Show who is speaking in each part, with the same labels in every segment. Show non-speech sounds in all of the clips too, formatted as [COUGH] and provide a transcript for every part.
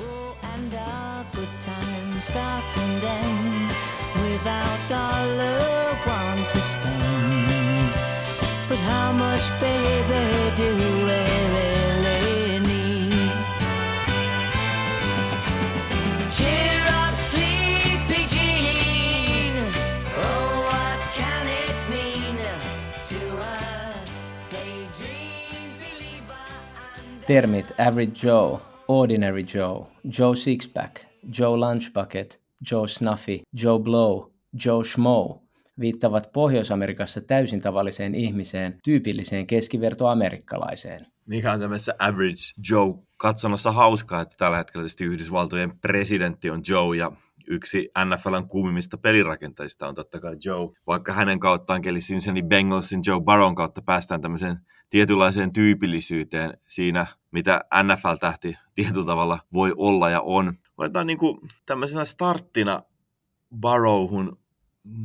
Speaker 1: Oh, and our good time starts and ends without dollar one to spend. But how much, baby,
Speaker 2: Termit Average Joe, Ordinary Joe, Joe Sixpack, Joe Lunchbucket, Joe Snuffy, Joe Blow, Joe Schmo viittavat Pohjois-Amerikassa täysin tavalliseen ihmiseen, tyypilliseen keskivertoamerikkalaiseen.
Speaker 3: mikä on tämmöisessä Average Joe katsomassa hauskaa, että tällä hetkellä tietysti Yhdysvaltojen presidentti on Joe ja yksi NFLn kuumimmista pelirakentajista on totta kai Joe. Vaikka hänen kauttaan, eli Cincinnati Bengalsin Joe Barron kautta päästään tämmöiseen tietynlaiseen tyypillisyyteen siinä, mitä NFL-tähti tietyllä tavalla voi olla ja on. Otetaan niin kuin tämmöisenä starttina Barrowhun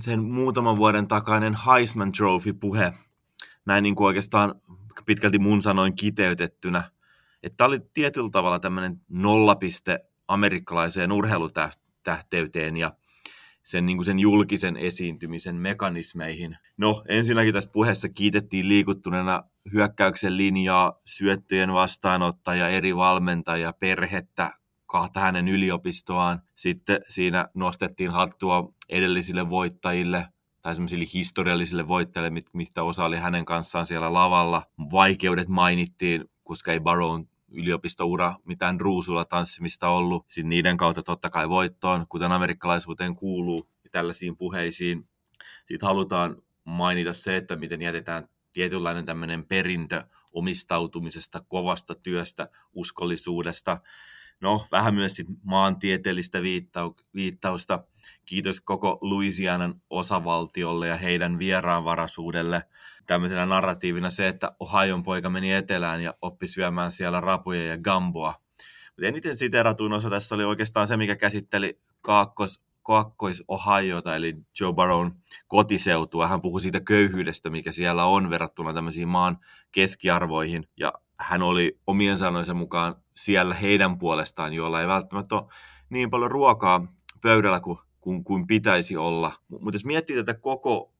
Speaker 3: sen muutaman vuoden takainen Heisman Trophy-puhe, näin niin kuin oikeastaan pitkälti mun sanoin kiteytettynä, että tämä oli tietyllä tavalla tämmöinen nollapiste amerikkalaiseen urheilutähteyteen ja sen, niin kuin sen julkisen esiintymisen mekanismeihin. No, ensinnäkin tässä puheessa kiitettiin liikuttuneena hyökkäyksen linjaa, syöttöjen vastaanottajia, eri valmentajia, perhettä, kahta hänen yliopistoaan. Sitten siinä nostettiin hattua edellisille voittajille, tai semmoisille historiallisille voittajille, mit- mitä osa oli hänen kanssaan siellä lavalla. Vaikeudet mainittiin, koska ei Baron yliopistoura mitään ruusulla tanssimista ollut. Sitten niiden kautta totta kai voittoon, kuten amerikkalaisuuteen kuuluu, ja tällaisiin puheisiin. Sitten halutaan mainita se, että miten jätetään tietynlainen tämmöinen perintö omistautumisesta, kovasta työstä, uskollisuudesta. No, vähän myös sit maantieteellistä viittau- viittausta. Kiitos koko Louisianan osavaltiolle ja heidän vieraanvaraisuudelle. Tämmöisenä narratiivina se, että Ohion poika meni etelään ja oppi syömään siellä rapuja ja gamboa. Mutta eniten siteratuin osa tässä oli oikeastaan se, mikä käsitteli kaakkos, kaakkois-Ohiota, eli Joe Barron kotiseutua. Hän puhui siitä köyhyydestä, mikä siellä on verrattuna tämmöisiin maan keskiarvoihin. Ja hän oli omien sanojensa mukaan siellä heidän puolestaan, joilla ei välttämättä ole niin paljon ruokaa pöydällä kuin, kuin, kuin pitäisi olla. Mutta jos miettii tätä koko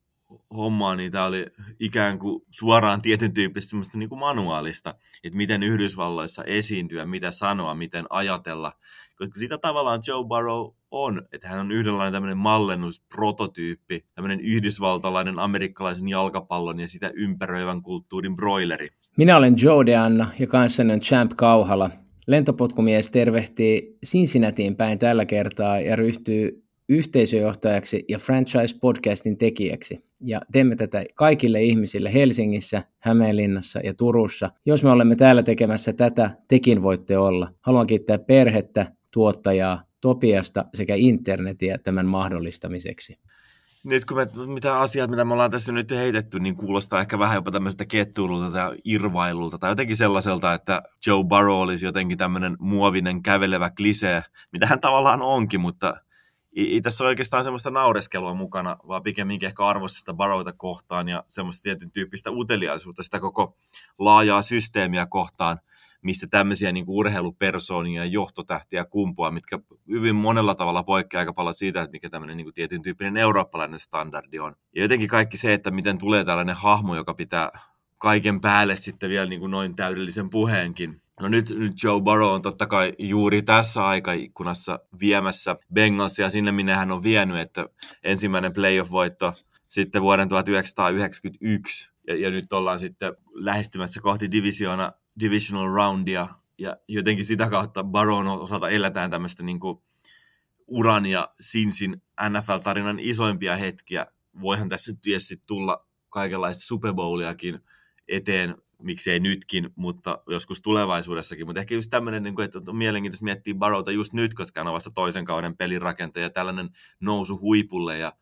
Speaker 3: hommaa, niin tämä oli ikään kuin suoraan tietyn tyyppistä semmoista niin kuin manuaalista, että miten Yhdysvalloissa esiintyä, mitä sanoa, miten ajatella. Koska sitä tavallaan Joe Barrow on, että hän on yhdenlainen tämmöinen mallennus, prototyyppi, tämmöinen yhdysvaltalainen amerikkalaisen jalkapallon ja sitä ympäröivän kulttuurin broileri.
Speaker 2: Minä olen Joe DeAnna ja kanssani on Champ Kauhala. Lentopotkumies tervehtii Cincinnatiin päin tällä kertaa ja ryhtyy yhteisöjohtajaksi ja franchise-podcastin tekijäksi. Ja teemme tätä kaikille ihmisille Helsingissä, Hämeenlinnassa ja Turussa. Jos me olemme täällä tekemässä tätä, tekin voitte olla. Haluan kiittää perhettä, tuottajaa, Topiasta sekä internetiä tämän mahdollistamiseksi.
Speaker 3: Nyt kun me, mitä asiat, mitä me ollaan tässä nyt heitetty, niin kuulostaa ehkä vähän jopa tämmöisestä kettuilulta tai irvailulta tai jotenkin sellaiselta, että Joe Barrow olisi jotenkin tämmöinen muovinen kävelevä klisee, mitä hän tavallaan onkin, mutta ei, ei tässä ole oikeastaan semmoista naureskelua mukana, vaan pikemminkin ehkä arvostusta Barrowta kohtaan ja semmoista tietyn tyyppistä uteliaisuutta sitä koko laajaa systeemiä kohtaan, mistä tämmöisiä niin kuin urheilupersoonia ja johtotähtiä kumpua, mitkä hyvin monella tavalla poikkeaa aika paljon siitä, että mikä tämmöinen niin kuin tietyn tyyppinen eurooppalainen standardi on. Ja jotenkin kaikki se, että miten tulee tällainen hahmo, joka pitää kaiken päälle sitten vielä niin kuin noin täydellisen puheenkin. No nyt, nyt Joe Burrow on totta kai juuri tässä aikaikkunassa viemässä Bengalsia sinne, minne hän on vienyt, että ensimmäinen playoff-voitto sitten vuoden 1991, ja, ja nyt ollaan sitten lähestymässä kohti divisiona, divisional roundia, ja jotenkin sitä kautta Baron osalta eletään tämmöistä niin kuin uran ja Sinsin NFL-tarinan isoimpia hetkiä. Voihan tässä tietysti tulla kaikenlaista Super Bowliakin eteen, miksei nytkin, mutta joskus tulevaisuudessakin. Mutta ehkä just tämmöinen, niin että on mielenkiintoista miettiä Barrowta just nyt, koska hän on vasta toisen kauden pelirakentaja, tällainen nousu huipulle ja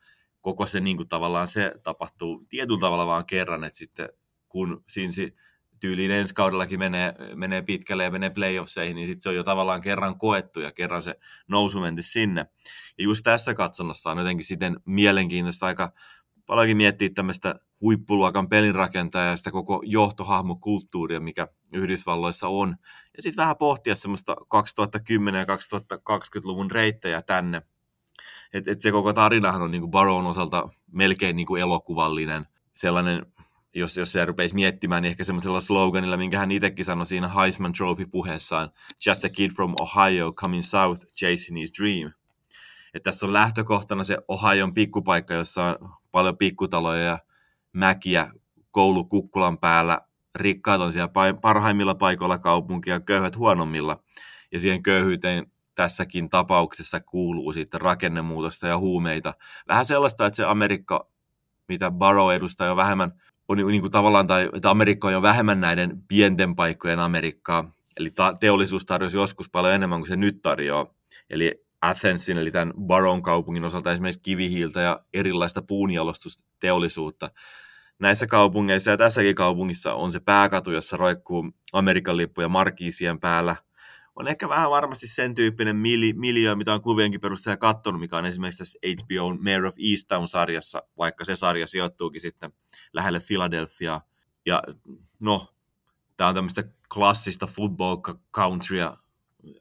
Speaker 3: koko se niin kuin, tavallaan se tapahtuu tietyllä tavalla vaan kerran, että sitten kun Sinsi tyyliin ensi kaudellakin menee, menee pitkälle ja menee playoffseihin, niin sitten se on jo tavallaan kerran koettu ja kerran se nousu menty sinne. Ja just tässä katsonnassa on jotenkin sitten mielenkiintoista aika paljonkin miettiä tämmöistä huippuluokan pelinrakentaja ja sitä koko johtohahmokulttuuria, mikä Yhdysvalloissa on. Ja sitten vähän pohtia semmoista 2010- ja 2020-luvun reittejä tänne. Et, et se koko tarinahan on niin kuin Baron osalta melkein niin kuin elokuvallinen. Sellainen, jos, jos se rupeisi miettimään, niin ehkä semmoisella sloganilla, minkä hän itsekin sanoi siinä Heisman Trophy-puheessaan, Just a kid from Ohio coming south chasing his dream. Et tässä on lähtökohtana se Ohion pikkupaikka, jossa on paljon pikkutaloja ja mäkiä koulukukkulan päällä. Rikkaat on siellä parhaimmilla paikoilla kaupunkia, köyhät huonommilla. Ja siihen köyhyyteen tässäkin tapauksessa kuuluu sitten rakennemuutosta ja huumeita. Vähän sellaista, että se Amerikka, mitä Barrow edustaa jo vähemmän, on niin kuin tavallaan, tai että Amerikka on jo vähemmän näiden pienten paikkojen Amerikkaa. Eli ta- teollisuus tarjosi joskus paljon enemmän kuin se nyt tarjoaa. Eli Athensin, eli tämän Baron kaupungin osalta esimerkiksi kivihiiltä ja erilaista puunjalostusteollisuutta. Näissä kaupungeissa ja tässäkin kaupungissa on se pääkatu, jossa roikkuu Amerikan lippuja markiisien päällä. On ehkä vähän varmasti sen tyyppinen mili, miljöö, mitä on kuvienkin perusteella katsonut, mikä on esimerkiksi tässä HBO Mayor of Easttown-sarjassa, vaikka se sarja sijoittuukin sitten lähelle Philadelphiaa. Ja no, tämä on tämmöistä klassista football countrya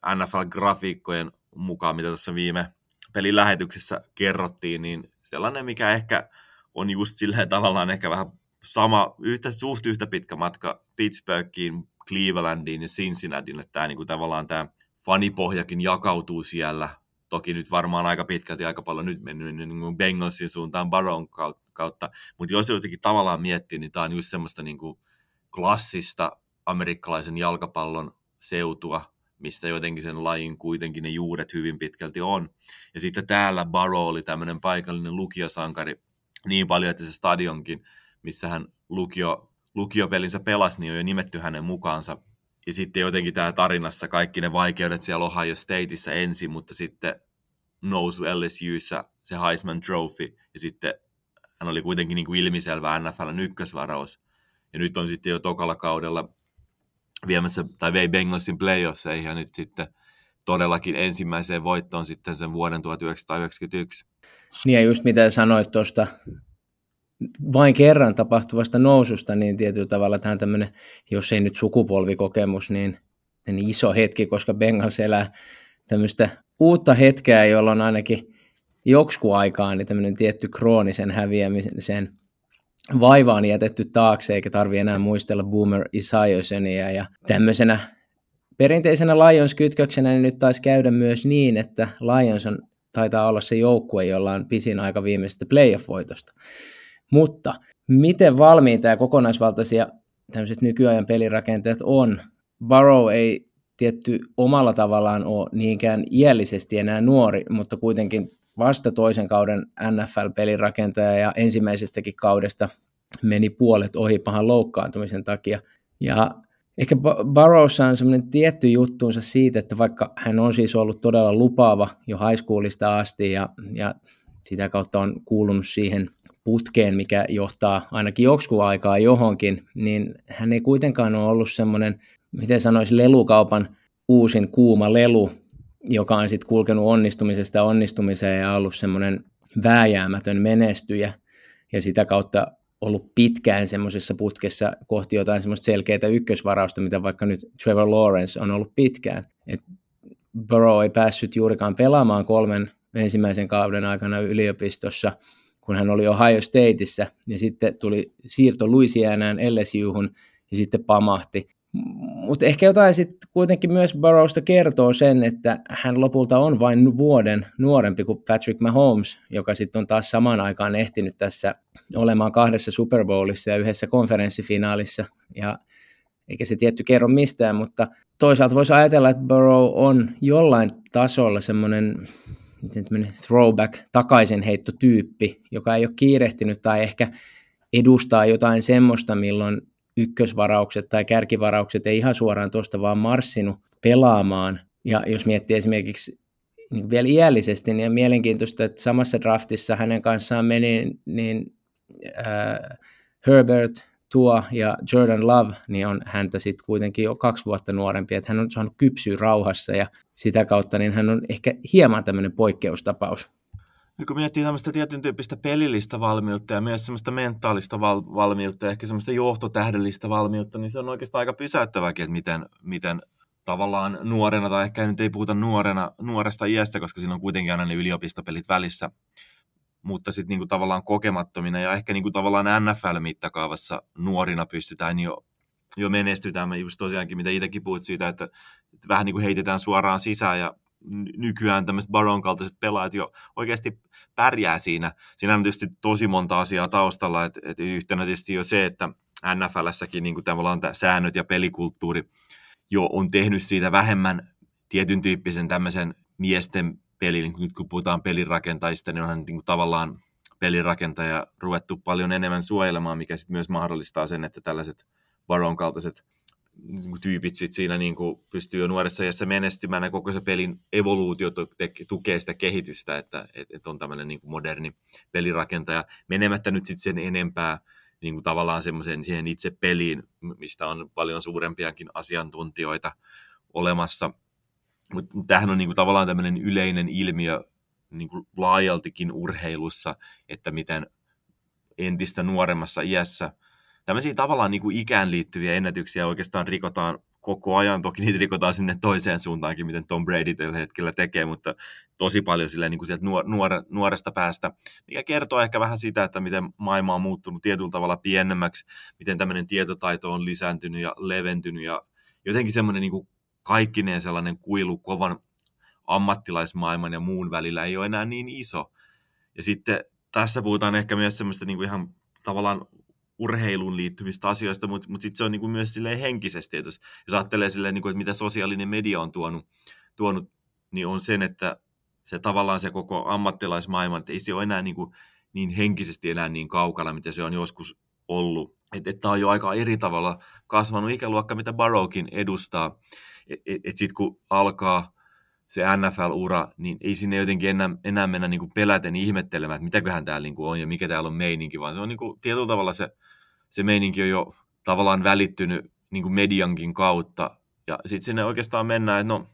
Speaker 3: NFL-grafiikkojen mukaan, mitä tuossa viime pelin lähetyksessä kerrottiin, niin sellainen, mikä ehkä on just silleen tavallaan ehkä vähän sama, yhtä, suht yhtä pitkä matka Pittsburghiin, Clevelandiin ja Cincinnatiille. Tämä niin kuin tavallaan tämä fanipohjakin jakautuu siellä. Toki nyt varmaan aika pitkälti aika paljon nyt mennyt niin kuin Bengalsin suuntaan Baron kautta, mutta jos jotenkin tavallaan miettii, niin tämä on just semmoista niin kuin klassista amerikkalaisen jalkapallon seutua, mistä jotenkin sen lajin kuitenkin ne juuret hyvin pitkälti on. Ja sitten täällä Barrow oli tämmöinen paikallinen lukiosankari niin paljon, että se stadionkin, missä hän lukio, lukiopelinsä pelasi, niin on jo nimetty hänen mukaansa. Ja sitten jotenkin tämä tarinassa kaikki ne vaikeudet siellä Ohio Stateissa ensin, mutta sitten nousu LSUissa se Heisman Trophy, ja sitten hän oli kuitenkin niin kuin ilmiselvä NFLn ykkösvaraus. Ja nyt on sitten jo tokalla kaudella viemässä, tai vei Bengalsin playoffseihin ja nyt sitten todellakin ensimmäiseen voittoon sitten sen vuoden 1991.
Speaker 2: Niin ja just mitä sanoit tuosta vain kerran tapahtuvasta noususta, niin tietyllä tavalla tämä tämmöinen, jos ei nyt sukupolvikokemus, niin, niin iso hetki, koska Bengals elää tämmöistä uutta hetkeä, jolloin ainakin joksku aikaan niin tämmöinen tietty kroonisen häviämisen vaiva on jätetty taakse, eikä tarvi enää muistella Boomer Esiasonia ja tämmöisenä perinteisenä Lions-kytköksenä niin nyt taisi käydä myös niin, että Lions on, taitaa olla se joukkue, jolla on pisin aika viimeisestä playoff-voitosta. Mutta miten valmiita ja kokonaisvaltaisia tämmöiset nykyajan pelirakenteet on? Barrow ei tietty omalla tavallaan ole niinkään iällisesti enää nuori, mutta kuitenkin vasta toisen kauden NFL-pelirakentaja ja ensimmäisestäkin kaudesta meni puolet ohi pahan loukkaantumisen takia. Ja ehkä Barrowssa on semmoinen tietty juttuunsa siitä, että vaikka hän on siis ollut todella lupaava jo high schoolista asti ja, ja sitä kautta on kuulunut siihen putkeen, mikä johtaa ainakin joksikin aikaa johonkin, niin hän ei kuitenkaan ole ollut semmoinen, miten sanoisi, lelukaupan uusin kuuma lelu, joka on sitten kulkenut onnistumisesta onnistumiseen ja ollut semmoinen vääjäämätön menestyjä ja sitä kautta ollut pitkään semmoisessa putkessa kohti jotain semmoista selkeää ykkösvarausta, mitä vaikka nyt Trevor Lawrence on ollut pitkään. Et Burrow ei päässyt juurikaan pelaamaan kolmen ensimmäisen kauden aikana yliopistossa, kun hän oli Ohio Stateissa, ja sitten tuli siirto Louisianaan LSUhun, ja sitten pamahti. Mutta ehkä jotain sitten kuitenkin myös Burrowsta kertoo sen, että hän lopulta on vain vuoden nuorempi kuin Patrick Mahomes, joka sitten on taas samaan aikaan ehtinyt tässä olemaan kahdessa Super Bowlissa ja yhdessä konferenssifinaalissa. Ja eikä se tietty kerro mistään, mutta toisaalta voisi ajatella, että Burrow on jollain tasolla semmoinen throwback, takaisinheittotyyppi, joka ei ole kiirehtinyt tai ehkä edustaa jotain semmoista, milloin ykkösvaraukset tai kärkivaraukset ei ihan suoraan tuosta vaan marssinut pelaamaan. Ja jos miettii esimerkiksi niin vielä iällisesti, niin on mielenkiintoista, että samassa draftissa hänen kanssaan meni niin äh, Herbert, Tua ja Jordan Love, niin on häntä sitten kuitenkin jo kaksi vuotta nuorempi, että hän on saanut kypsyä rauhassa ja sitä kautta niin hän on ehkä hieman tämmöinen poikkeustapaus.
Speaker 3: Kun miettii tämmöistä tietyn tyyppistä pelillistä valmiutta ja myös semmoista mentaalista val- valmiutta ja ehkä semmoista johtotähdellistä valmiutta, niin se on oikeastaan aika pysäyttäväkin, että miten, miten tavallaan nuorena, tai ehkä nyt ei puhuta nuorena, nuoresta iästä, koska siinä on kuitenkin aina ne yliopistopelit välissä, mutta sitten niinku tavallaan kokemattomina ja ehkä niinku tavallaan NFL-mittakaavassa nuorina pystytään jo, jo menestytään. Mä just tosiaankin, mitä itsekin puhut siitä, että, että vähän niin kuin heitetään suoraan sisään ja nykyään tämmöiset Baron kaltaiset pelaajat jo oikeasti pärjää siinä. Siinä on tietysti tosi monta asiaa taustalla, että, että yhtenä tietysti jo se, että NFLssäkin niin tavallaan tämä säännöt ja pelikulttuuri jo on tehnyt siitä vähemmän tietyn tyyppisen tämmöisen miesten pelin, niin nyt kun puhutaan pelirakentajista, niin onhan niin kuin tavallaan pelirakentaja ruvettu paljon enemmän suojelemaan, mikä sitten myös mahdollistaa sen, että tällaiset Baron kaltaiset tyypit sit siinä niin kuin pystyy jo nuoressa iässä menestymään ja koko se pelin evoluutio tukee sitä kehitystä, että, että on tämmöinen niin kuin moderni pelirakentaja menemättä nyt sitten sen enempää niin kuin tavallaan semmoisen siihen itse peliin, mistä on paljon suurempiakin asiantuntijoita olemassa. Mutta tämähän on niin kuin tavallaan tämmöinen yleinen ilmiö niin kuin laajaltikin urheilussa, että miten entistä nuoremmassa iässä – tämmöisiä tavallaan niin kuin ikään liittyviä ennätyksiä oikeastaan rikotaan koko ajan. Toki niitä rikotaan sinne toiseen suuntaankin, miten Tom Brady tällä hetkellä tekee, mutta tosi paljon silleen, niin kuin sieltä nuor- nuor- nuoresta päästä, mikä kertoo ehkä vähän sitä, että miten maailma on muuttunut tietyllä tavalla pienemmäksi, miten tämmöinen tietotaito on lisääntynyt ja leventynyt ja jotenkin semmoinen niin kuin kaikkineen sellainen kuilu kovan ammattilaismaailman ja muun välillä ei ole enää niin iso. Ja sitten tässä puhutaan ehkä myös semmoista niin kuin ihan tavallaan urheiluun liittyvistä asioista, mutta, mutta sitten se on niin myös silleen henkisesti, että jos, jos ajattelee silleen, niin kuin, että mitä sosiaalinen media on tuonut, tuonut, niin on sen, että se tavallaan se koko ammattilaismaailma, että ei se ole enää niin, niin henkisesti enää niin kaukana, mitä se on joskus ollut. Että et tämä on jo aika eri tavalla kasvanut ikäluokka, mitä Barrowkin edustaa. Että et, et sitten kun alkaa se NFL-ura, niin ei sinne jotenkin enää, enää mennä niin kuin peläten ihmettelemään, että mitäköhän täällä niin kuin on ja mikä täällä on meininki, vaan se on niin kuin, tietyllä tavalla se, se meininki on jo tavallaan välittynyt niin kuin mediankin kautta. Ja sitten sinne oikeastaan mennään, että no,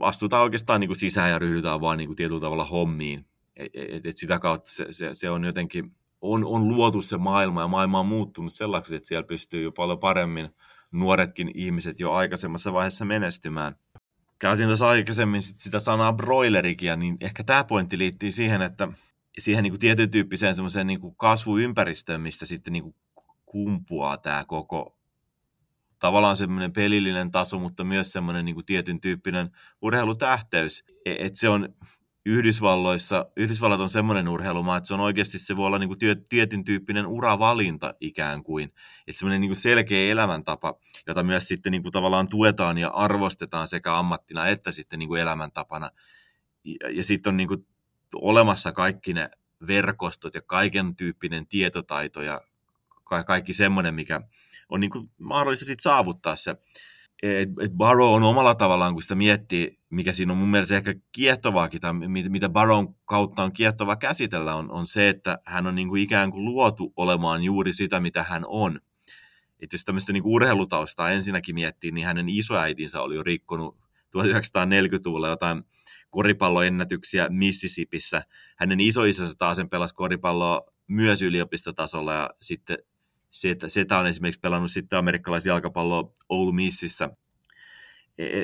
Speaker 3: astutaan oikeastaan niin kuin sisään ja ryhdytään vaan niin kuin tietyllä tavalla hommiin. Et, et, et sitä kautta se, se, se on jotenkin, on, on luotu se maailma ja maailma on muuttunut sellaiseksi, että siellä pystyy jo paljon paremmin nuoretkin ihmiset jo aikaisemmassa vaiheessa menestymään käytin tuossa aikaisemmin sit sitä sanaa broilerikia, niin ehkä tämä pointti liittyy siihen, että siihen niin kuin tietyn tyyppiseen semmoiseen niin kasvuympäristöön, mistä sitten niin kuin kumpuaa tämä koko tavallaan semmoinen pelillinen taso, mutta myös semmoinen niin kuin tietyn tyyppinen urheilutähteys. E, et se on Yhdysvalloissa, Yhdysvallat on semmoinen urheilumaa, että se on oikeasti, se voi olla niin kuin tietyn tyyppinen uravalinta ikään kuin. Että semmoinen niin kuin selkeä elämäntapa, jota myös sitten niin kuin tavallaan tuetaan ja arvostetaan sekä ammattina että sitten niin kuin elämäntapana. Ja, ja sitten on niin kuin olemassa kaikki ne verkostot ja kaiken tyyppinen tietotaito ja kaikki semmoinen, mikä on niin kuin mahdollista sitten saavuttaa se et, et Barrow on omalla tavallaan, kun sitä miettii, mikä siinä on mun mielestä ehkä kiehtovaakin, tai mitä Barrown kautta on kiehtova käsitellä, on, on se, että hän on niin kuin ikään kuin luotu olemaan juuri sitä, mitä hän on. Että jos tämmöistä niin urheilutaustaa ensinnäkin miettii, niin hänen isoäitinsä oli jo rikkonut 1940-luvulla jotain koripalloennätyksiä Mississippissä. Hänen isoisänsä taas sen pelasi koripalloa myös yliopistotasolla ja sitten Setä, Setä on esimerkiksi pelannut sitten amerikkalaisia jalkapalloa Oulu Mississä.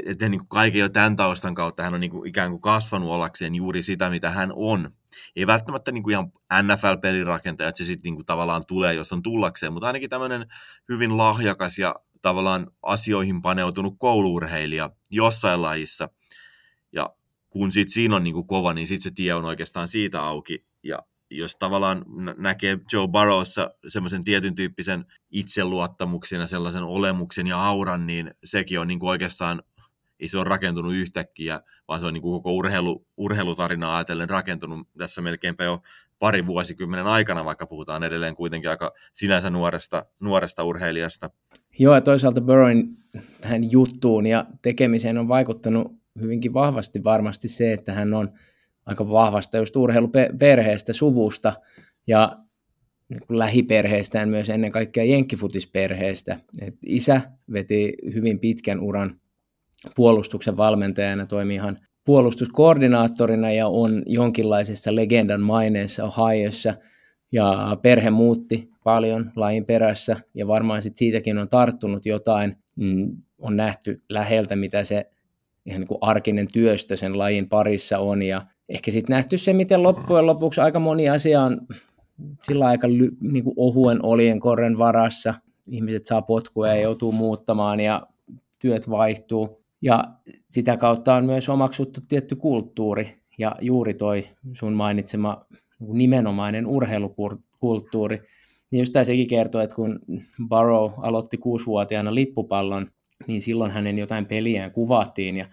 Speaker 3: Että et, niin kaiken jo tämän taustan kautta hän on niin kuin ikään kuin kasvanut ollakseen juuri sitä, mitä hän on. Ei välttämättä niin kuin ihan NFL-pelirakentaja, että se sitten niin tavallaan tulee, jos on tullakseen, mutta ainakin tämmöinen hyvin lahjakas ja tavallaan asioihin paneutunut kouluurheilija jossain lajissa. Ja kun sitten siinä on niin kuin kova, niin sitten se tie on oikeastaan siitä auki. Ja jos tavallaan näkee Joe Burrowssa semmoisen tietyn tyyppisen itseluottamuksen ja sellaisen olemuksen ja auran, niin sekin on niin kuin oikeastaan, ei se ole rakentunut yhtäkkiä, vaan se on niin kuin koko urheilu, urheilutarina ajatellen rakentunut tässä melkeinpä jo parin vuosikymmenen aikana, vaikka puhutaan edelleen kuitenkin aika sinänsä nuoresta, nuoresta urheilijasta.
Speaker 2: Joo, ja toisaalta Burrowin tähän juttuun ja tekemiseen on vaikuttanut hyvinkin vahvasti varmasti se, että hän on aika vahvasta just urheiluperheestä, suvusta ja niin lähiperheestään myös ennen kaikkea jenkkifutisperheestä. Et isä veti hyvin pitkän uran puolustuksen valmentajana, toimi ihan puolustuskoordinaattorina ja on jonkinlaisessa legendan maineessa Ohiossa ja perhe muutti paljon lajin perässä ja varmaan sit siitäkin on tarttunut jotain, mm, on nähty läheltä, mitä se ihan niin kuin arkinen työstö sen lajin parissa on ja ehkä sitten nähty se, miten loppujen lopuksi aika moni asia on sillä aika niin kuin ohuen olien korren varassa. Ihmiset saa potkuja ja joutuu muuttamaan ja työt vaihtuu. Ja sitä kautta on myös omaksuttu tietty kulttuuri ja juuri toi sun mainitsema niin nimenomainen urheilukulttuuri. Niin just sekin kertoo, että kun Barrow aloitti kuusivuotiaana lippupallon, niin silloin hänen jotain peliään kuvattiin ja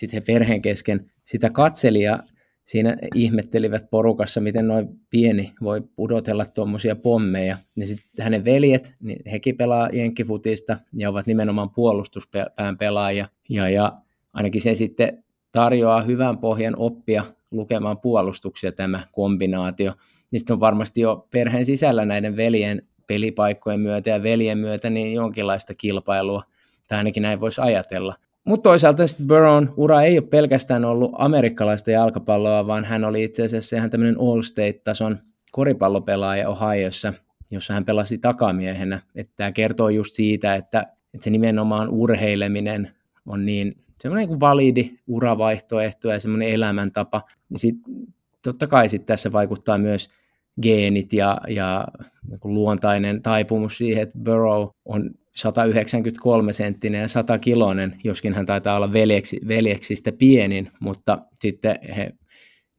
Speaker 2: sitten he perheen kesken sitä katseli ja siinä ihmettelivät porukassa, miten noin pieni voi pudotella tuommoisia pommeja. Ja sitten hänen veljet, niin hekin pelaa jenkkifutista ja ovat nimenomaan puolustuspään pelaajia. Ja, ja ainakin se sitten tarjoaa hyvän pohjan oppia lukemaan puolustuksia tämä kombinaatio. Niistä on varmasti jo perheen sisällä näiden veljen pelipaikkojen myötä ja veljen myötä niin jonkinlaista kilpailua, tai ainakin näin voisi ajatella. Mutta toisaalta sitten Burrown ura ei ole pelkästään ollut amerikkalaista jalkapalloa, vaan hän oli itse asiassa ihan tämmöinen All-State-tason koripallopelaaja Ohiossa, jossa hän pelasi takamiehenä. Että tämä kertoo just siitä, että, että se nimenomaan urheileminen on niin semmoinen kuin validi uravaihtoehto ja semmoinen elämäntapa. Ja sitten totta kai sit tässä vaikuttaa myös geenit ja, ja niin luontainen taipumus siihen, että Burrow on 193 senttinen ja 100 kiloinen, joskin hän taitaa olla veljeksi, veljeksistä pienin, mutta sitten he,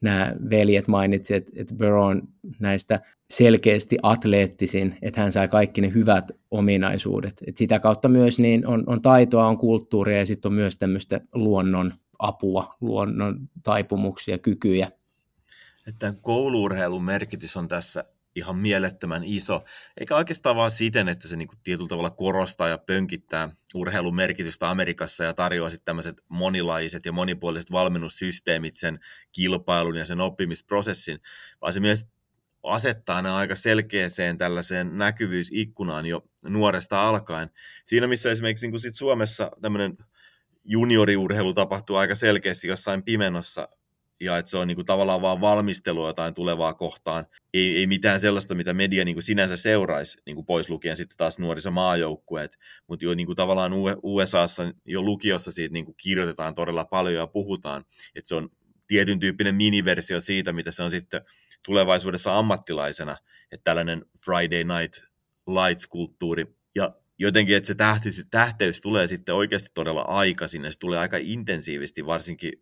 Speaker 2: nämä veljet mainitsivat, että, että Burrow on näistä selkeästi atleettisin, että hän sai kaikki ne hyvät ominaisuudet. että sitä kautta myös niin on, on taitoa, on kulttuuria ja sitten on myös tämmöistä luonnon apua, luonnon taipumuksia, kykyjä.
Speaker 3: Että kouluurheilun merkitys on tässä ihan mielettömän iso, eikä oikeastaan vaan siten, että se niinku tietyllä tavalla korostaa ja pönkittää urheilun merkitystä Amerikassa ja tarjoaa sitten tämmöiset monilaiset ja monipuoliset valmennussysteemit sen kilpailun ja sen oppimisprosessin, vaan se myös asettaa ne aika selkeäseen tällaiseen näkyvyysikkunaan jo nuoresta alkaen. Siinä missä esimerkiksi niin sit Suomessa tämmöinen junioriurheilu tapahtuu aika selkeästi jossain pimenossa ja että se on niin kuin tavallaan vaan valmistelua jotain tulevaa kohtaan. Ei, ei mitään sellaista, mitä media niin kuin sinänsä seuraisi, niin kuin pois lukien sitten taas nuorisomaajoukkueet, mutta jo niin kuin tavallaan USAssa jo lukiossa siitä niin kuin kirjoitetaan todella paljon ja puhutaan, että se on tietyn tyyppinen miniversio siitä, mitä se on sitten tulevaisuudessa ammattilaisena, että tällainen Friday Night Lights-kulttuuri, ja jotenkin, että se tähteys, tähteys tulee sitten oikeasti todella aikaisin, ja se tulee aika intensiivisesti, varsinkin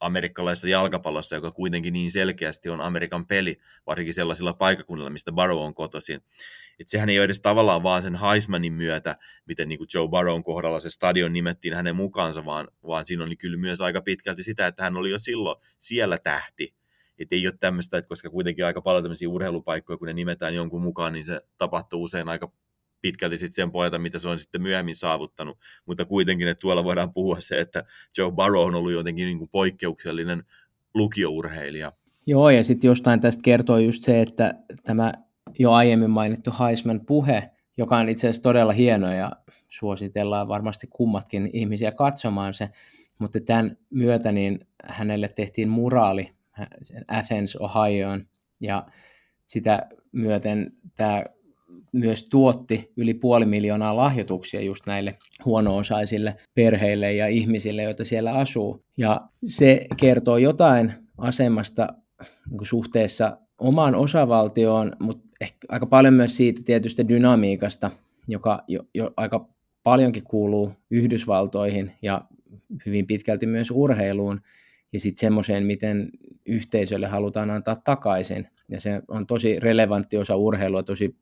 Speaker 3: amerikkalaisessa jalkapallossa, joka kuitenkin niin selkeästi on Amerikan peli, varsinkin sellaisilla paikakunnilla, mistä Barrow on kotoisin. Et sehän ei ole edes tavallaan vaan sen Heismanin myötä, miten niin kuin Joe Barrown kohdalla se stadion nimettiin hänen mukaansa, vaan, vaan siinä oli kyllä myös aika pitkälti sitä, että hän oli jo silloin siellä tähti. Että ei ole tämmöistä, että koska kuitenkin aika paljon tämmöisiä urheilupaikkoja, kun ne nimetään jonkun mukaan, niin se tapahtuu usein aika pitkälti sitten sen pohjalta, mitä se on sitten myöhemmin saavuttanut, mutta kuitenkin, että tuolla voidaan puhua se, että Joe Barrow on ollut jotenkin niin kuin poikkeuksellinen lukiourheilija.
Speaker 2: Joo, ja sitten jostain tästä kertoo just se, että tämä jo aiemmin mainittu Heisman-puhe, joka on itse asiassa todella hieno ja suositellaan varmasti kummatkin ihmisiä katsomaan se, mutta tämän myötä niin hänelle tehtiin muraali Athens, Ohioon, ja sitä myöten tämä myös tuotti yli puoli miljoonaa lahjoituksia just näille huono-osaisille perheille ja ihmisille, joita siellä asuu. Ja se kertoo jotain asemasta niin suhteessa omaan osavaltioon, mutta ehkä aika paljon myös siitä tietystä dynamiikasta, joka jo, jo aika paljonkin kuuluu Yhdysvaltoihin ja hyvin pitkälti myös urheiluun ja sitten semmoiseen, miten yhteisölle halutaan antaa takaisin. Ja se on tosi relevantti osa urheilua, tosi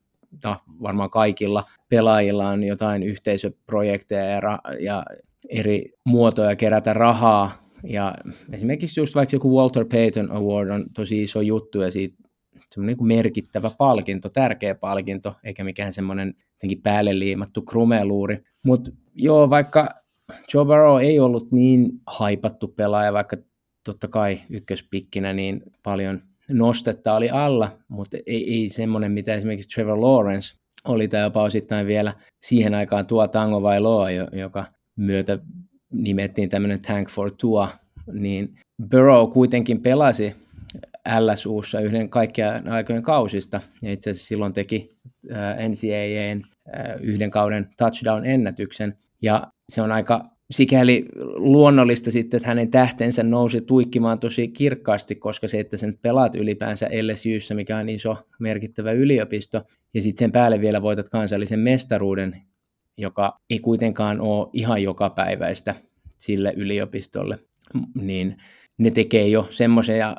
Speaker 2: no, varmaan kaikilla pelaajilla on jotain yhteisöprojekteja ja, ra- ja eri muotoja kerätä rahaa. Ja esimerkiksi just vaikka joku Walter Payton Award on tosi iso juttu ja siitä semmoinen niin merkittävä palkinto, tärkeä palkinto, eikä mikään semmoinen jotenkin päälle liimattu krumeluuri. Mutta joo, vaikka Joe Burrow ei ollut niin haipattu pelaaja, vaikka totta kai ykköspikkinä niin paljon nostetta oli alla, mutta ei, ei semmoinen, mitä esimerkiksi Trevor Lawrence oli tai jopa osittain vielä siihen aikaan tuo Tango vai Loa, joka myötä nimettiin tämmöinen Tank for Tua niin Burrow kuitenkin pelasi LSUssa yhden kaikkien aikojen kausista, ja itse asiassa silloin teki NCAAn yhden kauden touchdown-ennätyksen, ja se on aika sikäli luonnollista sitten, että hänen tähtensä nousi tuikkimaan tosi kirkkaasti, koska se, että sen pelaat ylipäänsä LSUssa, mikä on iso merkittävä yliopisto, ja sitten sen päälle vielä voitat kansallisen mestaruuden, joka ei kuitenkaan ole ihan jokapäiväistä sille yliopistolle, niin ne tekee jo semmoisia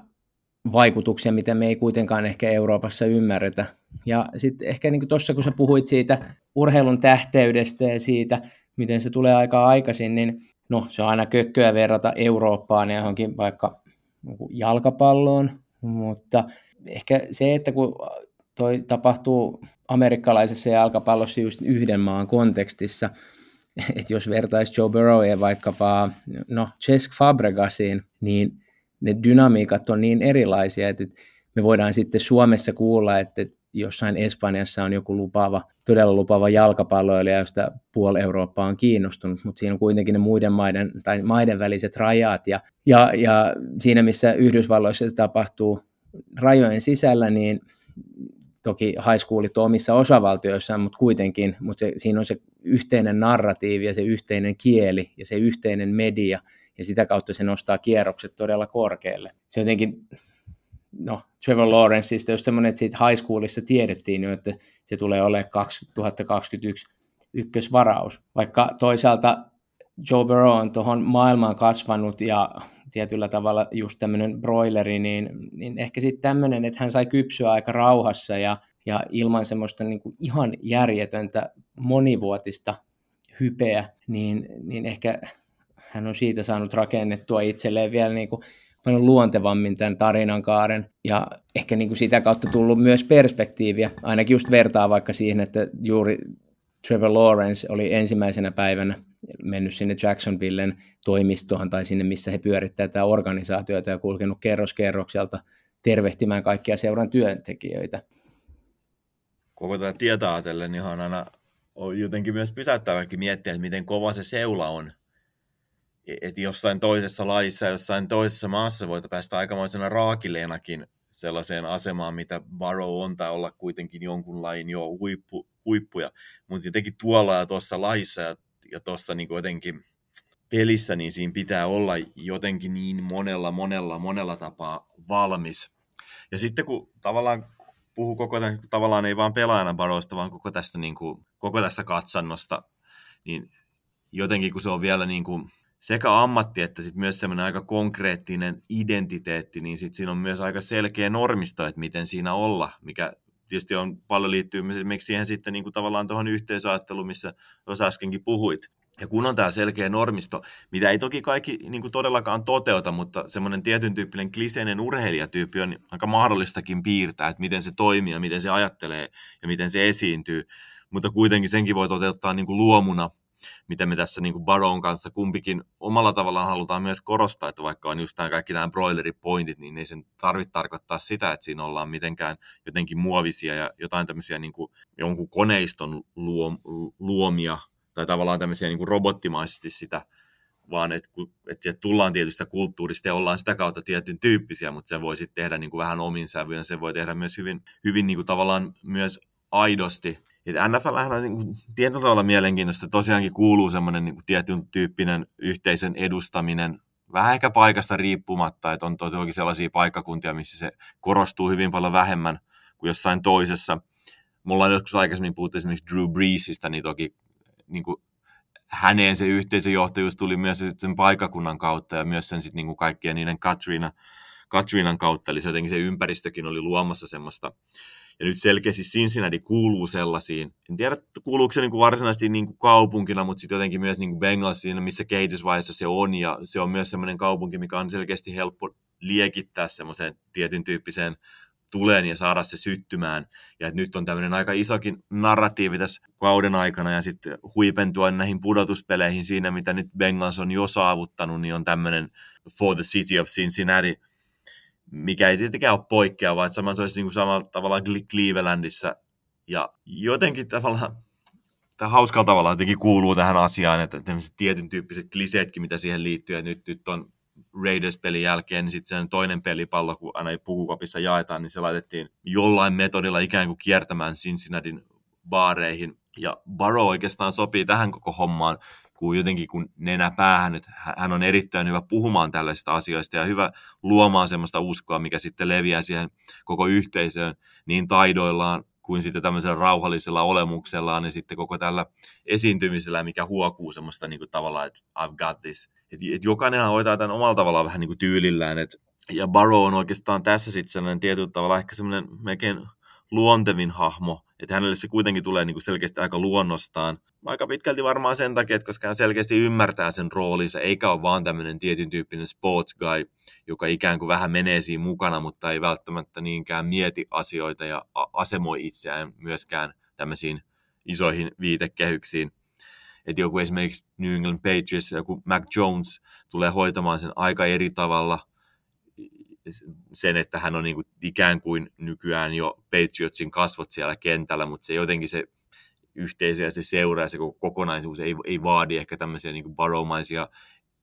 Speaker 2: vaikutuksia, mitä me ei kuitenkaan ehkä Euroopassa ymmärretä. Ja sitten ehkä niin tuossa, kun sä puhuit siitä urheilun tähteydestä ja siitä, miten se tulee aika aikaisin, niin no se on aina kökköä verrata Eurooppaan ja johonkin vaikka jalkapalloon, mutta ehkä se, että kun toi tapahtuu amerikkalaisessa jalkapallossa just yhden maan kontekstissa, että jos vertaisi Joe Burrowia vaikkapa no, Cesc Fabregasiin, niin ne dynamiikat on niin erilaisia, että me voidaan sitten Suomessa kuulla, että jossain Espanjassa on joku lupaava, todella lupaava jalkapalloilija, josta puoli Eurooppaa on kiinnostunut, mutta siinä on kuitenkin ne muiden maiden tai maiden väliset rajat ja, ja, ja siinä missä Yhdysvalloissa se tapahtuu rajojen sisällä, niin toki high schoolit on omissa osavaltioissaan, mutta kuitenkin, mutta se, siinä on se yhteinen narratiivi ja se yhteinen kieli ja se yhteinen media, ja sitä kautta se nostaa kierrokset todella korkealle. Se jotenkin no, Trevor Lawrenceista jos semmoinen, että siitä high schoolissa tiedettiin jo, että se tulee olemaan 2021 ykkösvaraus. Vaikka toisaalta Joe Burrow on tuohon maailmaan kasvanut ja tietyllä tavalla just tämmöinen broileri, niin, niin ehkä sitten tämmöinen, että hän sai kypsyä aika rauhassa ja, ja ilman semmoista niin kuin ihan järjetöntä monivuotista hypeä, niin, niin ehkä hän on siitä saanut rakennettua itselleen vielä niin kuin paljon luontevammin tämän tarinan kaaren ja ehkä niin kuin sitä kautta tullut myös perspektiiviä, ainakin just vertaa vaikka siihen, että juuri Trevor Lawrence oli ensimmäisenä päivänä mennyt sinne Jacksonvillen toimistoon tai sinne, missä he pyörittävät tätä organisaatiota ja kulkenut kerroskerrokselta tervehtimään kaikkia seuran työntekijöitä.
Speaker 3: Koko tätä tietä ajatellen ihan niin aina on jotenkin myös pysäyttäväkin miettiä, että miten kova se seula on että jossain toisessa laissa, jossain toisessa maassa voit päästä aikamoisena raakileenakin sellaiseen asemaan, mitä Barrow on, tai olla kuitenkin jonkun lajin jo huippu, huippuja. Mutta jotenkin tuolla ja tuossa laissa ja, ja tuossa niin jotenkin pelissä, niin siinä pitää olla jotenkin niin monella, monella, monella tapaa valmis. Ja sitten kun tavallaan puhuu koko tämän, tavallaan ei vaan pelaajana Barrowsta, vaan koko tästä, niin kuin, koko tästä katsannosta, niin jotenkin kun se on vielä niin kuin, sekä ammatti että sit myös semmoinen aika konkreettinen identiteetti, niin sit siinä on myös aika selkeä normisto, että miten siinä olla, mikä tietysti on paljon liittyy esimerkiksi siihen sitten niin kuin tavallaan tuohon yhteisöajatteluun, missä tuossa äskenkin puhuit. Ja kun on tämä selkeä normisto, mitä ei toki kaikki niin kuin todellakaan toteuta, mutta semmoinen tietyn tyyppinen kliseinen urheilijatyyppi on aika mahdollistakin piirtää, että miten se toimii ja miten se ajattelee ja miten se esiintyy. Mutta kuitenkin senkin voi toteuttaa niin kuin luomuna mitä me tässä niin Baron kanssa kumpikin omalla tavallaan halutaan myös korostaa, että vaikka on just nämä kaikki nämä broileripointit, niin ei sen tarvitse tarkoittaa sitä, että siinä ollaan mitenkään jotenkin muovisia ja jotain tämmöisiä niin kuin jonkun koneiston luom, luomia tai tavallaan tämmöisiä niin kuin robottimaisesti sitä, vaan että, sieltä tullaan tietystä kulttuurista ja ollaan sitä kautta tietyn tyyppisiä, mutta se voi sitten tehdä niin kuin vähän omin sävyyn, se voi tehdä myös hyvin, hyvin niin kuin tavallaan myös aidosti NFL on niin kuin, tietyllä tavalla mielenkiintoista. Tosiaankin kuuluu semmoinen niin tietyn tyyppinen yhteisön edustaminen, vähän ehkä paikasta riippumatta, että on toki sellaisia paikkakuntia, missä se korostuu hyvin paljon vähemmän kuin jossain toisessa. Mulla on joskus aikaisemmin puhuttu esimerkiksi Drew Breesista, niin toki niin kuin, häneen se yhteisöjohtajuus tuli myös sen paikakunnan kautta ja myös sen sitten niin kaikkien niiden Katrina, Katrinan kautta, eli se jotenkin se ympäristökin oli luomassa semmoista ja nyt selkeästi Cincinnati kuuluu sellaisiin. En tiedä, kuuluuko se niin kuin varsinaisesti niin kuin kaupunkina, mutta sitten jotenkin myös niin kuin Bengals siinä, missä kehitysvaiheessa se on. Ja se on myös semmoinen kaupunki, mikä on selkeästi helppo liekittää semmoiseen tietyn tyyppiseen tuleen ja saada se syttymään. Ja että nyt on tämmöinen aika isokin narratiivi tässä kauden aikana ja sitten huipentua näihin pudotuspeleihin siinä, mitä nyt Bengals on jo saavuttanut, niin on tämmöinen For the City of Cincinnati – mikä ei tietenkään ole poikkeava, että saman se olisi niin kuin samalla tavalla Clevelandissa. Ja jotenkin tavallaan, tämä hauskalla tavalla jotenkin kuuluu tähän asiaan, että tämmöiset tietyn tyyppiset kliseetkin, mitä siihen liittyy, ja nyt, nyt on Raiders-pelin jälkeen, niin sitten sen toinen pelipallo, kun aina pukukopissa jaetaan, niin se laitettiin jollain metodilla ikään kuin kiertämään Cincinnatin baareihin. Ja Barrow oikeastaan sopii tähän koko hommaan, kun jotenkin kun nenä päähän, että hän on erittäin hyvä puhumaan tällaisista asioista ja hyvä luomaan semmoista uskoa, mikä sitten leviää siihen koko yhteisöön niin taidoillaan kuin sitten tämmöisellä rauhallisella olemuksellaan niin sitten koko tällä esiintymisellä, mikä huokuu semmoista niin kuin tavallaan, että I've got this. Et, et jokainen hoitaa tämän omalla tavallaan vähän niin kuin tyylillään. Et, ja Barrow on oikeastaan tässä sitten sellainen tietyllä tavalla ehkä semmoinen melkein luontevin hahmo, että hänelle se kuitenkin tulee niin kuin selkeästi aika luonnostaan. Aika pitkälti varmaan sen takia, että koska hän selkeästi ymmärtää sen roolinsa, eikä ole vaan tämmöinen tietyn tyyppinen sports guy, joka ikään kuin vähän menee siinä mukana, mutta ei välttämättä niinkään mieti asioita ja asemoi itseään myöskään tämmöisiin isoihin viitekehyksiin. Että joku esimerkiksi New England Patriots, joku Mac Jones tulee hoitamaan sen aika eri tavalla – sen, että hän on niin kuin ikään kuin nykyään jo Patriotsin kasvot siellä kentällä, mutta se jotenkin se yhteisö ja se seura ja se koko kokonaisuus ei, ei vaadi ehkä tämmöisiä niin baromaisia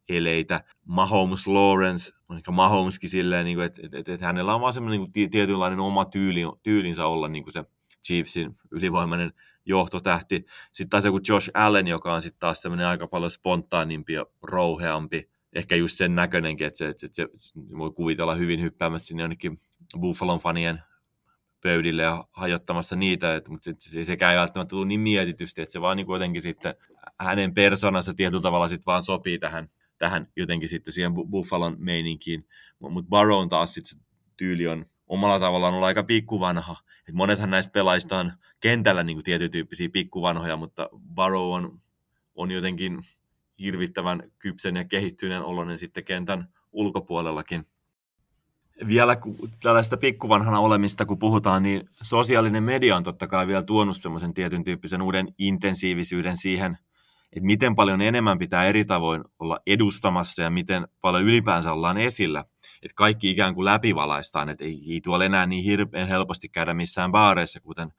Speaker 3: eleitä. Mahomes Lawrence on ehkä Mahomeskin silleen, niin että, että, että, hänellä on vaan semmoinen niin tietynlainen oma tyyli, tyylinsä olla niin kuin se Chiefsin ylivoimainen johtotähti. Sitten taas joku Josh Allen, joka on sitten taas tämmöinen aika paljon spontaanimpi ja rouheampi ehkä just sen näköinenkin, että se, että se, voi kuvitella hyvin hyppäämässä sinne jonnekin Buffalon fanien pöydille ja hajottamassa niitä, että, mutta se, se, sekään ei välttämättä tullut niin mietitysti, että se vaan niin jotenkin sitten hänen persoonansa tietyllä tavalla sitten vaan sopii tähän, tähän jotenkin sitten siihen Buffalon meininkiin, mutta Baron taas sitten tyyli on omalla tavallaan ollut aika pikkuvanha, et monethan näistä pelaajista on kentällä niin tietyn tyyppisiä pikkuvanhoja, mutta Barrow on, on jotenkin hirvittävän kypsen ja kehittyneen oloinen sitten kentän ulkopuolellakin. Vielä tällaista pikkuvanhana olemista, kun puhutaan, niin sosiaalinen media on totta kai vielä tuonut semmoisen tietyn tyyppisen uuden intensiivisyyden siihen, että miten paljon enemmän pitää eri tavoin olla edustamassa ja miten paljon ylipäänsä ollaan esillä. Että kaikki ikään kuin läpivalaistaan, että ei, ei tuolla enää niin hirveän helposti käydä missään baareissa, kuten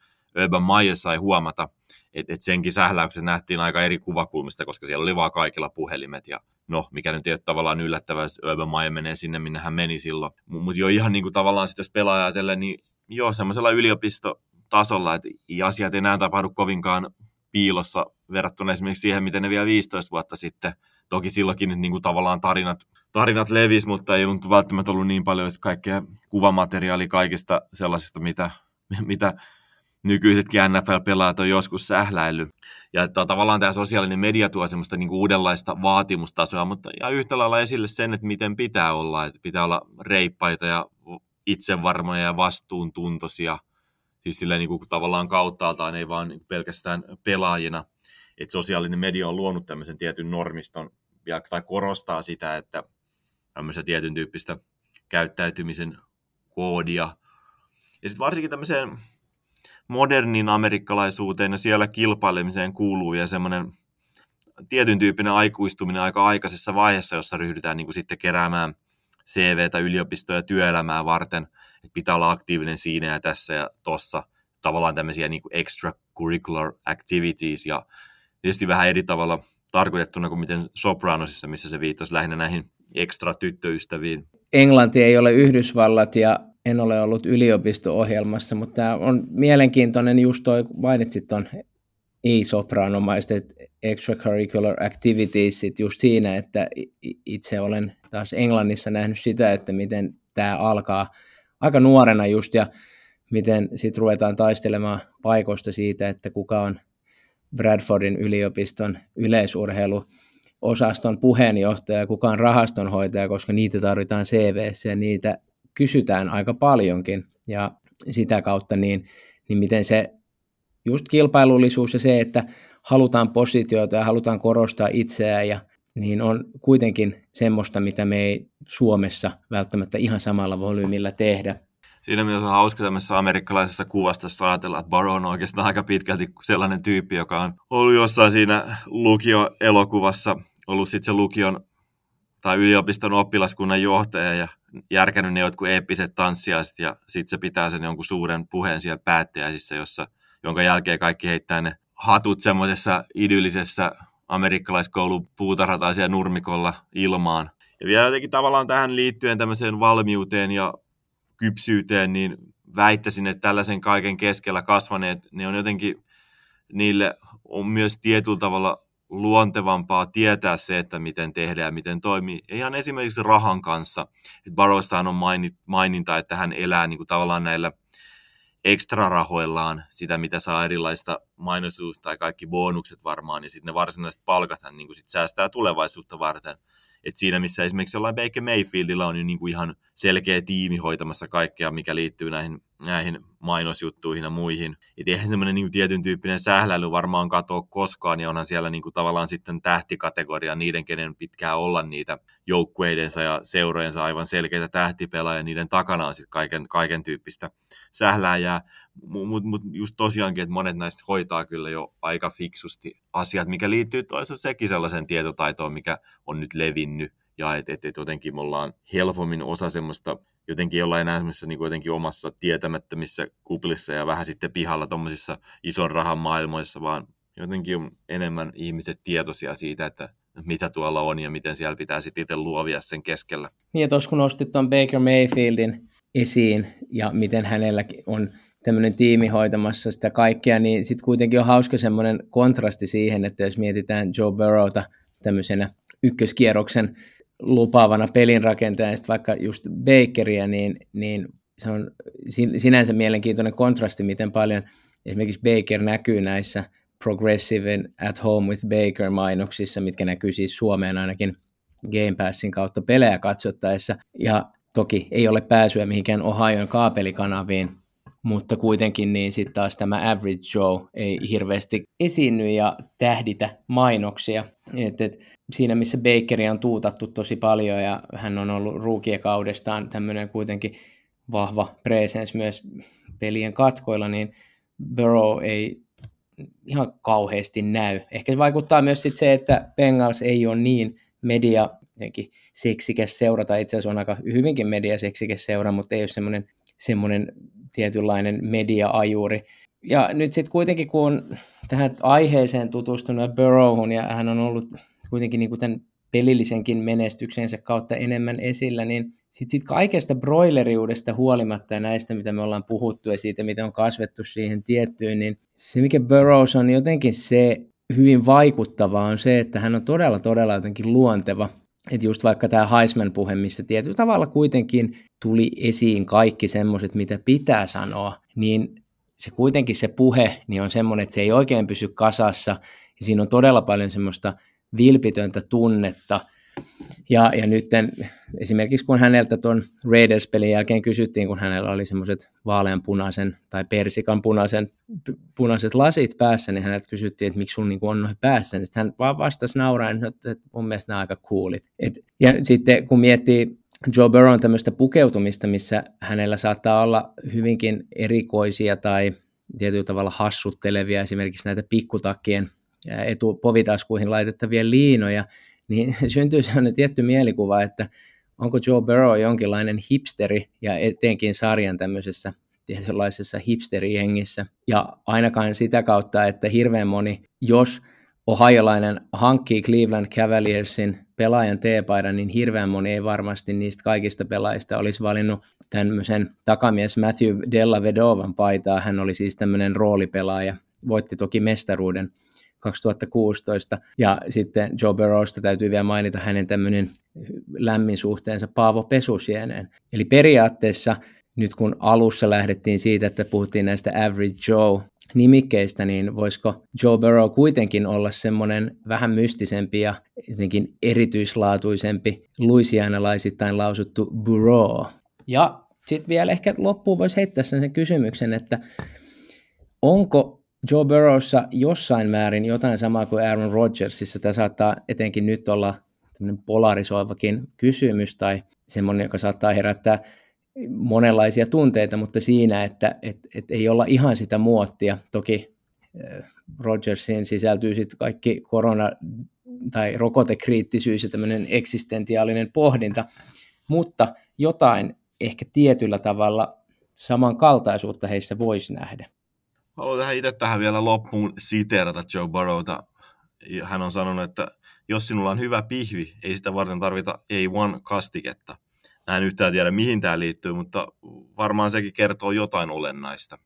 Speaker 3: Urban Meyer sai huomata, että et senkin sähläykset nähtiin aika eri kuvakulmista, koska siellä oli vaan kaikilla puhelimet ja no, mikä nyt ei ole tavallaan yllättävää, jos Urban Meyer menee sinne, minne hän meni silloin. Mutta jo ihan niin kuin tavallaan sitten jos pelaa ajatellen, niin joo, semmoisella yliopistotasolla, että asiat ei enää tapahdu kovinkaan piilossa verrattuna esimerkiksi siihen, miten ne vielä 15 vuotta sitten. Toki silloinkin nyt niin kuin tavallaan tarinat, tarinat levis, mutta ei ollut välttämättä ollut niin paljon kaikkea kuvamateriaalia kaikista sellaisista, mitä, [LAUGHS] mitä nykyisetkin NFL-pelaajat on joskus sähläillyt. Ja että tavallaan tämä sosiaalinen media tuo semmoista niin kuin uudenlaista vaatimustasoa, mutta ja yhtä lailla esille sen, että miten pitää olla. Että pitää olla reippaita ja itsevarmoja ja vastuuntuntoisia. Siis silleen niin kuin tavallaan kauttaaltaan, ei vaan pelkästään pelaajina. Että sosiaalinen media on luonut tämmöisen tietyn normiston ja, tai korostaa sitä, että tämmöistä tietyn tyyppistä käyttäytymisen koodia. Ja sitten varsinkin tämmöiseen modernin amerikkalaisuuteen ja siellä kilpailemiseen kuuluu ja semmoinen tietyn tyyppinen aikuistuminen aika aikaisessa vaiheessa, jossa ryhdytään niin kuin sitten keräämään CVtä yliopistoja työelämää varten, että pitää olla aktiivinen siinä ja tässä ja tossa, tavallaan tämmöisiä niin kuin extracurricular activities ja tietysti vähän eri tavalla tarkoitettuna kuin miten Sopranosissa, missä se viittasi lähinnä näihin ekstra tyttöystäviin.
Speaker 2: Englanti ei ole Yhdysvallat ja en ole ollut yliopisto-ohjelmassa, mutta tämä on mielenkiintoinen, just toi mainitsit tuon ei-sopranomaiset extracurricular activities just siinä, että itse olen taas Englannissa nähnyt sitä, että miten tämä alkaa aika nuorena just ja miten sitten ruvetaan taistelemaan paikoista siitä, että kuka on Bradfordin yliopiston yleisurheiluosaston puheenjohtaja, kuka on rahastonhoitaja, koska niitä tarvitaan ja niitä kysytään aika paljonkin ja sitä kautta niin, niin miten se just kilpailullisuus ja se, että halutaan positioita ja halutaan korostaa itseään ja niin on kuitenkin semmoista, mitä me ei Suomessa välttämättä ihan samalla volyymilla tehdä.
Speaker 3: Siinä mielessä on hauska tämmöisessä amerikkalaisessa kuvastossa ajatella, että Baron on oikeastaan aika pitkälti sellainen tyyppi, joka on ollut jossain siinä lukio-elokuvassa, ollut sitten se lukion tai yliopiston oppilaskunnan johtaja ja järkännyt ne jotkut eeppiset tanssiaiset ja sitten se pitää sen jonkun suuren puheen siellä päättäjäisissä, jossa, jonka jälkeen kaikki heittää ne hatut semmoisessa idyllisessä amerikkalaiskoulun puutarhataisia nurmikolla ilmaan. Ja vielä jotenkin tavallaan tähän liittyen tämmöiseen valmiuteen ja kypsyyteen, niin väittäisin, että tällaisen kaiken keskellä kasvaneet, ne on jotenkin, niille on myös tietyllä tavalla luontevampaa tietää se, että miten tehdään ja miten toimii. Ihan esimerkiksi rahan kanssa. Barrowstaan on maininta, että hän elää niin kuin tavallaan näillä ekstra rahoillaan sitä, mitä saa erilaista mainostusta tai kaikki bonukset varmaan, ja sitten ne varsinaiset palkat hän niin kuin sit säästää tulevaisuutta varten. Et siinä, missä esimerkiksi jollain Baker Mayfieldilla on niin kuin ihan selkeä tiimi hoitamassa kaikkea, mikä liittyy näihin, näihin mainosjuttuihin ja muihin. Et eihän semmoinen niin tietyn tyyppinen sähläily varmaan katoa koskaan, ja onhan siellä niin kuin tavallaan sitten tähtikategoria niiden, kenen pitää olla niitä joukkueidensa ja seurojensa aivan selkeitä tähtipelaajia, niiden takana on sitten kaiken, kaiken tyyppistä sählääjää. Mutta mut just tosiaankin, että monet näistä hoitaa kyllä jo aika fiksusti asiat, mikä liittyy toisaalta sekin sellaisen tietotaitoon, mikä on nyt levinnyt, ja että et, et jotenkin me ollaan helpommin osa semmoista jotenkin jollain enää niin jotenkin omassa tietämättömissä kuplissa ja vähän sitten pihalla tuommoisissa ison rahan maailmoissa, vaan jotenkin on enemmän ihmiset tietoisia siitä, että mitä tuolla on ja miten siellä pitää sitten itse luovia sen keskellä.
Speaker 2: Niin ja tuossa kun nostit tuon Baker Mayfieldin esiin ja miten hänelläkin on tämmöinen tiimi hoitamassa sitä kaikkea, niin sitten kuitenkin on hauska semmoinen kontrasti siihen, että jos mietitään Joe Burrowta tämmöisenä ykköskierroksen lupaavana pelinrakentajana, vaikka just Bakeria, niin, niin se on sinänsä mielenkiintoinen kontrasti, miten paljon esimerkiksi Baker näkyy näissä Progressive at Home with Baker-mainoksissa, mitkä näkyy siis Suomeen ainakin Game Passin kautta pelejä katsottaessa. Ja toki ei ole pääsyä mihinkään Ohioin kaapelikanaviin, mutta kuitenkin niin sitten taas tämä Average Joe ei hirveästi esiinny ja tähditä mainoksia. Et, et, siinä missä Bakeri on tuutattu tosi paljon ja hän on ollut ruukiekaudestaan tämmöinen kuitenkin vahva presence myös pelien katkoilla, niin Burrow ei ihan kauheasti näy. Ehkä se vaikuttaa myös sit se, että Bengals ei ole niin media jotenkin seksikäs seura, tai itse asiassa on aika hyvinkin seksikäs seura, mutta ei ole semmoinen, semmoinen tietynlainen media-ajuri. Ja nyt sitten kuitenkin, kun tähän aiheeseen tutustunut Burrowhun, ja hän on ollut kuitenkin niin kuin tämän pelillisenkin menestyksensä kautta enemmän esillä, niin sitten sit kaikesta broileriudesta huolimatta ja näistä, mitä me ollaan puhuttu ja siitä, mitä on kasvettu siihen tiettyyn, niin se, mikä Burrows on jotenkin se hyvin vaikuttava, on se, että hän on todella, todella jotenkin luonteva. Että just vaikka tämä Heisman-puhe, missä tietyllä tavalla kuitenkin tuli esiin kaikki semmoiset, mitä pitää sanoa, niin se kuitenkin se puhe niin on semmoinen, että se ei oikein pysy kasassa, ja siinä on todella paljon semmoista vilpitöntä tunnetta, ja, ja nyt esimerkiksi kun häneltä tuon Raiders-pelin jälkeen kysyttiin, kun hänellä oli semmoiset vaaleanpunaisen tai persikan punaisen, punaiset lasit päässä, niin häneltä kysyttiin, että miksi sun niin on noin päässä, niin hän vaan vastasi nauraen, että mun mielestä nämä aika coolit. Et, ja sitten kun miettii Joe Burrown tämmöistä pukeutumista, missä hänellä saattaa olla hyvinkin erikoisia tai tietyllä tavalla hassuttelevia, esimerkiksi näitä pikkutakkien etupovitaskuihin laitettavia liinoja, niin [LAUGHS] syntyy sellainen tietty mielikuva, että onko Joe Burrow jonkinlainen hipsteri ja etenkin sarjan tämmöisessä tietynlaisessa hipsterijengissä. Ja ainakaan sitä kautta, että hirveän moni, jos ohajolainen hankkii Cleveland Cavaliersin pelaajan teepaidan, niin hirveän moni ei varmasti niistä kaikista pelaajista olisi valinnut tämmöisen takamies Matthew Della Vedovan paitaa. Hän oli siis tämmöinen roolipelaaja, voitti toki mestaruuden 2016. Ja sitten Joe Burrowsta täytyy vielä mainita hänen tämmöinen lämmin suhteensa Paavo Pesusieneen. Eli periaatteessa nyt kun alussa lähdettiin siitä, että puhuttiin näistä Average Joe nimikkeistä, niin voisiko Joe Burrow kuitenkin olla semmoinen vähän mystisempi ja jotenkin erityislaatuisempi luisianalaisittain lausuttu Burrow. Ja sitten vielä ehkä loppuun voisi heittää sen kysymyksen, että onko Joe Burrowssa jossain määrin jotain samaa kuin Aaron Rodgersissa. Tämä saattaa etenkin nyt olla tämmöinen polarisoivakin kysymys tai semmoinen, joka saattaa herättää monenlaisia tunteita, mutta siinä, että et, et ei olla ihan sitä muottia. Toki Rodgersiin sisältyy sitten kaikki korona- tai rokotekriittisyys ja tämmöinen eksistentiaalinen pohdinta, mutta jotain ehkä tietyllä tavalla samankaltaisuutta heissä voisi nähdä.
Speaker 3: Haluan tähän itse tähän vielä loppuun siteerata Joe Burrowta. Hän on sanonut, että jos sinulla on hyvä pihvi, ei sitä varten tarvita A1-kastiketta. Mä en yhtään tiedä, mihin tämä liittyy, mutta varmaan sekin kertoo jotain olennaista.